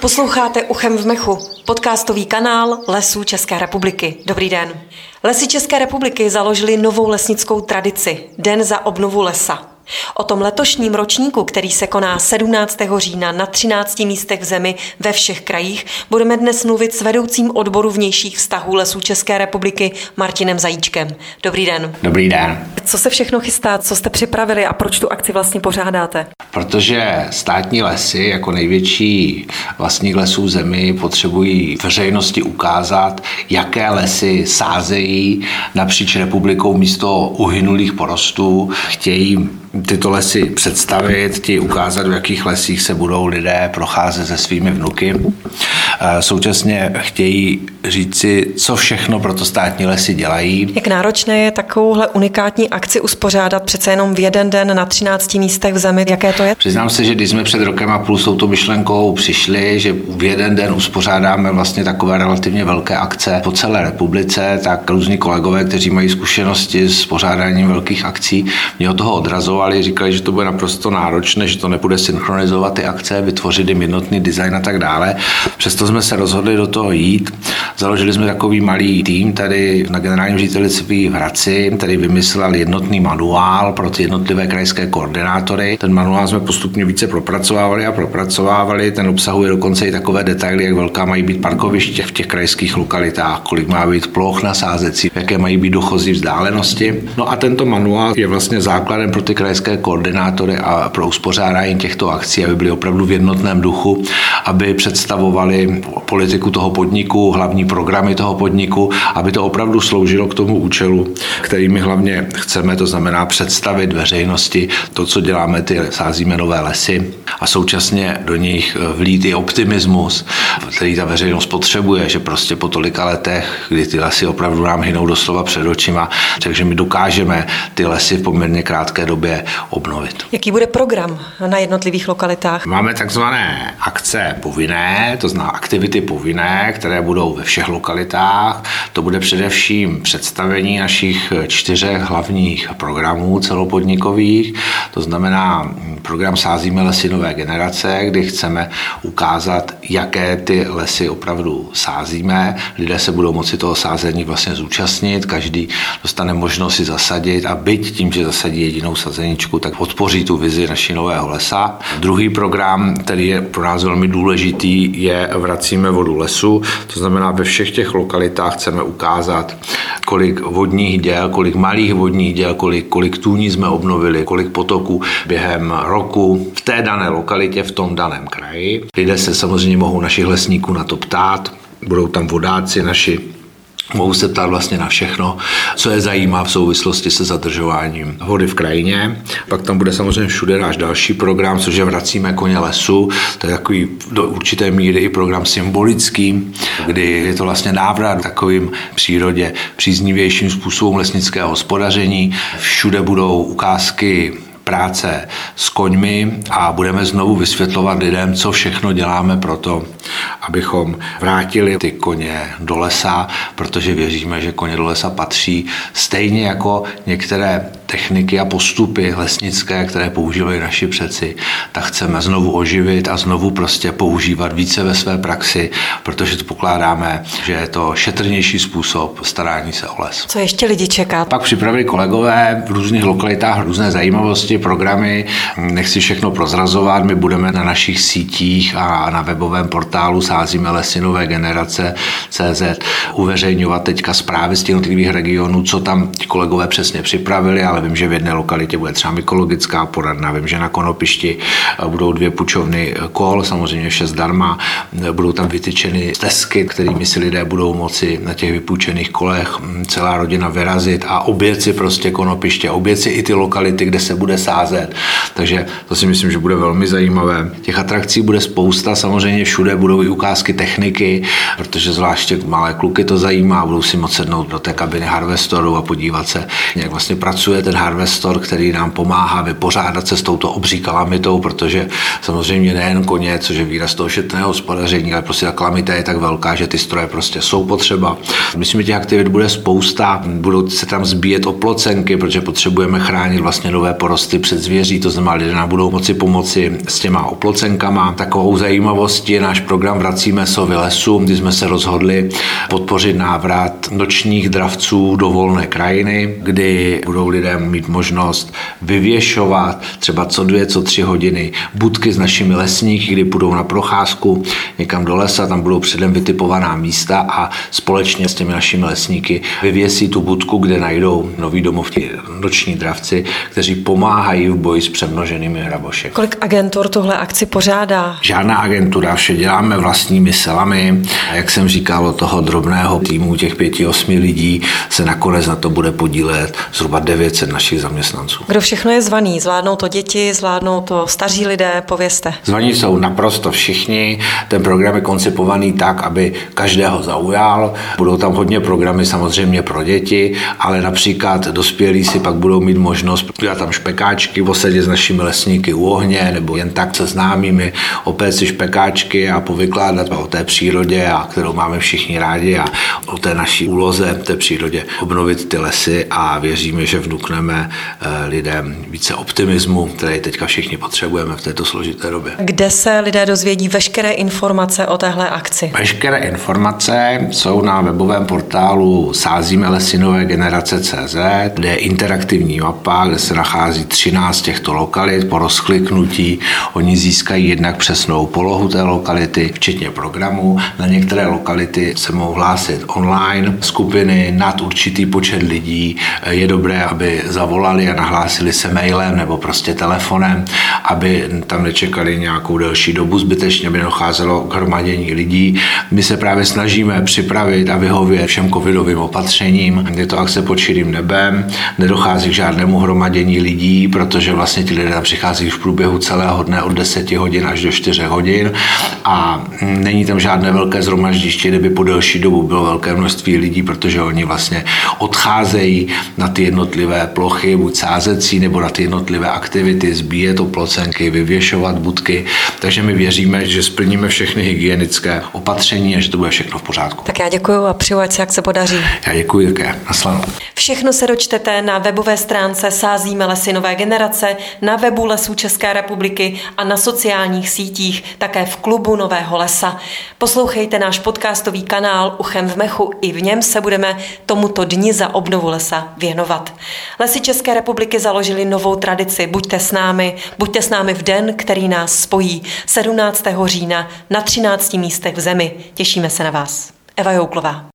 Posloucháte Uchem v mechu, podcastový kanál Lesů České republiky. Dobrý den. Lesy České republiky založili novou lesnickou tradici – Den za obnovu lesa. O tom letošním ročníku, který se koná 17. října na 13 místech v zemi ve všech krajích, budeme dnes mluvit s vedoucím odboru vnějších vztahů lesů České republiky Martinem Zajíčkem. Dobrý den. Dobrý den. Co se všechno chystá, co jste připravili a proč tu akci vlastně pořádáte? Protože státní lesy jako největší vlastník lesů zemi potřebují veřejnosti ukázat, jaké lesy sázejí napříč republikou místo uhynulých porostů. Chtějí tyto lesy představit, ti ukázat, v jakých lesích se budou lidé procházet se svými vnuky. Současně chtějí říci, co všechno pro to státní lesy dělají. Jak náročné je takovouhle unikátní akci uspořádat přece jenom v jeden den na 13 místech v zemi? Jaké to je? Přiznám se, že když jsme před rokem a půl s touto myšlenkou přišli, že v jeden den uspořádáme vlastně takové relativně velké akce po celé republice, tak různí kolegové, kteří mají zkušenosti s pořádáním velkých akcí, mě od toho odrazovali, říkali, že to bude naprosto náročné, že to nebude synchronizovat ty akce, vytvořit jim jednotný design a tak dále. Přesto jsme se rozhodli do toho jít. Založili jsme takový malý tým tady na generálním ředitelství v Hradci, který vymyslel jednotný manuál pro ty jednotlivé krajské koordinátory. Ten manuál jsme postupně více propracovávali a propracovávali. Ten obsahuje dokonce i takové detaily, jak velká mají být parkoviště v těch krajských lokalitách, kolik má být ploch na sázecí, jaké mají být dochozí vzdálenosti. No a tento manuál je vlastně základem pro ty krajské koordinátory a pro uspořádání těchto akcí, aby byly opravdu v jednotném duchu, aby představovali politiku toho podniku, hlavní programy toho podniku, aby to opravdu sloužilo k tomu účelu, který my hlavně chceme, to znamená představit veřejnosti to, co děláme, ty sázíme nové lesy a současně do nich vlít i optimismus, který ta veřejnost potřebuje, že prostě po tolika letech, kdy ty lesy opravdu nám hynou doslova před očima, takže my dokážeme ty lesy v poměrně krátké době obnovit. Jaký bude program na jednotlivých lokalitách? Máme takzvané akce povinné, to znamená aktivity povinné, které budou ve všech lokalitách. To bude především představení našich čtyřech hlavních programů celopodnikových, to znamená program Sázíme lesy nové generace, kdy chceme ukázat, jaké ty lesy opravdu sázíme. Lidé se budou moci toho sázení vlastně zúčastnit, každý dostane možnost si zasadit a byť tím, že zasadí jedinou sazeničku, tak podpoří tu vizi naší nového lesa. Druhý program, který je pro nás velmi důležitý, je Vracíme vodu lesu. To znamená, ve všech těch lokalitách chceme ukázat, kolik vodních děl, kolik malých vodních děl, kolik, kolik tůní jsme obnovili, kolik potoků během roku v té dané lokalitě, v tom daném kraji. Lidé se samozřejmě mohou našich lesníků na to ptát, budou tam vodáci naši Mohu se ptát vlastně na všechno, co je zajímá v souvislosti se zadržováním vody v krajině. Pak tam bude samozřejmě všude náš další program, což je Vracíme koně lesu. To je takový do určité míry i program symbolický, kdy je to vlastně návrat takovým přírodě příznivějším způsobům lesnického hospodaření. Všude budou ukázky práce s koňmi a budeme znovu vysvětlovat lidem, co všechno děláme pro to, abychom vrátili ty koně do lesa, protože věříme, že koně do lesa patří stejně jako některé techniky a postupy lesnické, které používali naši přeci, tak chceme znovu oživit a znovu prostě používat více ve své praxi, protože to pokládáme, že je to šetrnější způsob starání se o les. Co ještě lidi čeká? Pak připravili kolegové v různých lokalitách různé zajímavosti, programy. Nechci všechno prozrazovat, my budeme na našich sítích a na webovém portálu Sázíme lesy nové generace CZ uveřejňovat teďka zprávy z jednotlivých regionů, co tam ti kolegové přesně připravili, ale vím, že v jedné lokalitě bude třeba mykologická poradna, vím, že na Konopišti budou dvě pučovny kol, samozřejmě vše zdarma, budou tam vytyčeny stezky, kterými si lidé budou moci na těch vypůjčených kolech celá rodina vyrazit a oběci si prostě Konopiště, oběci si i ty lokality, kde se bude sázet. Takže to si myslím, že bude velmi zajímavé. Těch atrakcí bude spousta, samozřejmě všude budou i ukázky techniky, protože zvláště malé kluky to zajímá, budou si moci sednout do té kabiny harvestoru a podívat se, jak vlastně pracuje ten harvestor, který nám pomáhá vypořádat se s touto obří kalamitou, protože samozřejmě nejen koně, což je výraz toho šetného hospodaření, ale prostě ta kalamita je tak velká, že ty stroje prostě jsou potřeba. Myslím, že těch aktivit bude spousta, budou se tam zbíjet oplocenky, protože potřebujeme chránit vlastně nové porosty před zvěří, to znamená, lidé nám budou moci pomoci s těma oplocenkama. Takovou zajímavostí je náš program Vracíme sovy lesu, kdy jsme se rozhodli podpořit návrat nočních dravců do volné krajiny, kdy budou lidé mít možnost vyvěšovat třeba co dvě, co tři hodiny budky s našimi lesníky, kdy půjdou na procházku někam do lesa, tam budou předem vytipovaná místa a společně s těmi našimi lesníky vyvěsí tu budku, kde najdou nový domov ti noční dravci, kteří pomáhají v boji s přemnoženými hraboši. Kolik agentur tuhle akci pořádá? Žádná agentura, vše děláme vlastními silami. A jak jsem říkal, od toho drobného týmu těch pěti, osmi lidí se nakonec na to bude podílet zhruba 900 našich zaměstnanců. Kdo všechno je zvaný? Zvládnou to děti, zvládnou to staří lidé, povězte. Zvaní jsou naprosto všichni. Ten program je koncipovaný tak, aby každého zaujal. Budou tam hodně programy samozřejmě pro děti, ale například dospělí si pak budou mít možnost udělat tam špekáčky, posedě s našimi lesníky u ohně, nebo jen tak se známými, opět si špekáčky a povykládat o té přírodě, a kterou máme všichni rádi a o té naší úloze té přírodě obnovit ty lesy a věříme, že vnukneme eh, lidem více optimismu, který teďka všichni potřebujeme v této složité době. Kde se lidé dozvědí veškeré informace o téhle akci? Veškeré informace jsou na webovém portálu Sázíme lesinové generace CZ, kde je interaktivní mapa, kde se nachází 13 těchto lokalit. Po rozkliknutí oni získají jednak přesnou polohu té lokality, včetně programu. Na některé lokality se mohou hlásit online skupiny nad určitý počet lidí. Je dobré, aby zavolali a nahlásili se mailem nebo prostě telefonem, aby tam nečekali nějakou delší dobu zbytečně, aby docházelo k hromadění lidí. My se právě snažíme připravit a vyhovět všem covidovým opatřením. Je to akce pod širým nebem, nedochází k žádnému hromadění lidí, protože vlastně ti lidé přichází v průběhu celého dne od 10 hodin až do 4 hodin a není tam žádné velké zhromaždiště, kde by po delší dobu bylo velké množství lidí, protože oni vlastně odcházejí na ty jednotlivé plochy, buď sázecí nebo na ty jednotlivé aktivity, zbíjet oplocenky, vyvěšovat budky. Takže my věříme, že splníme všechny hygienické opatření a že to bude všechno v pořádku. Tak já děkuji a přeju, ať se jak se podaří. Já děkuji také. Naslanou. Všechno se dočtete na webové stránce Sázíme lesy nové generace, na webu Lesů České republiky a na sociálních sítích, také v klubu Nového lesa. Poslouchejte náš podcastový kanál Uchem v mechu, i v něm se budeme tomuto dni za obnovu lesa věnovat. Lesy České republiky založili novou tradici. Buďte s námi, buďte s námi v den, který nás spojí 17. října na 13 místech v zemi. Těšíme se na vás. Eva Jouklová.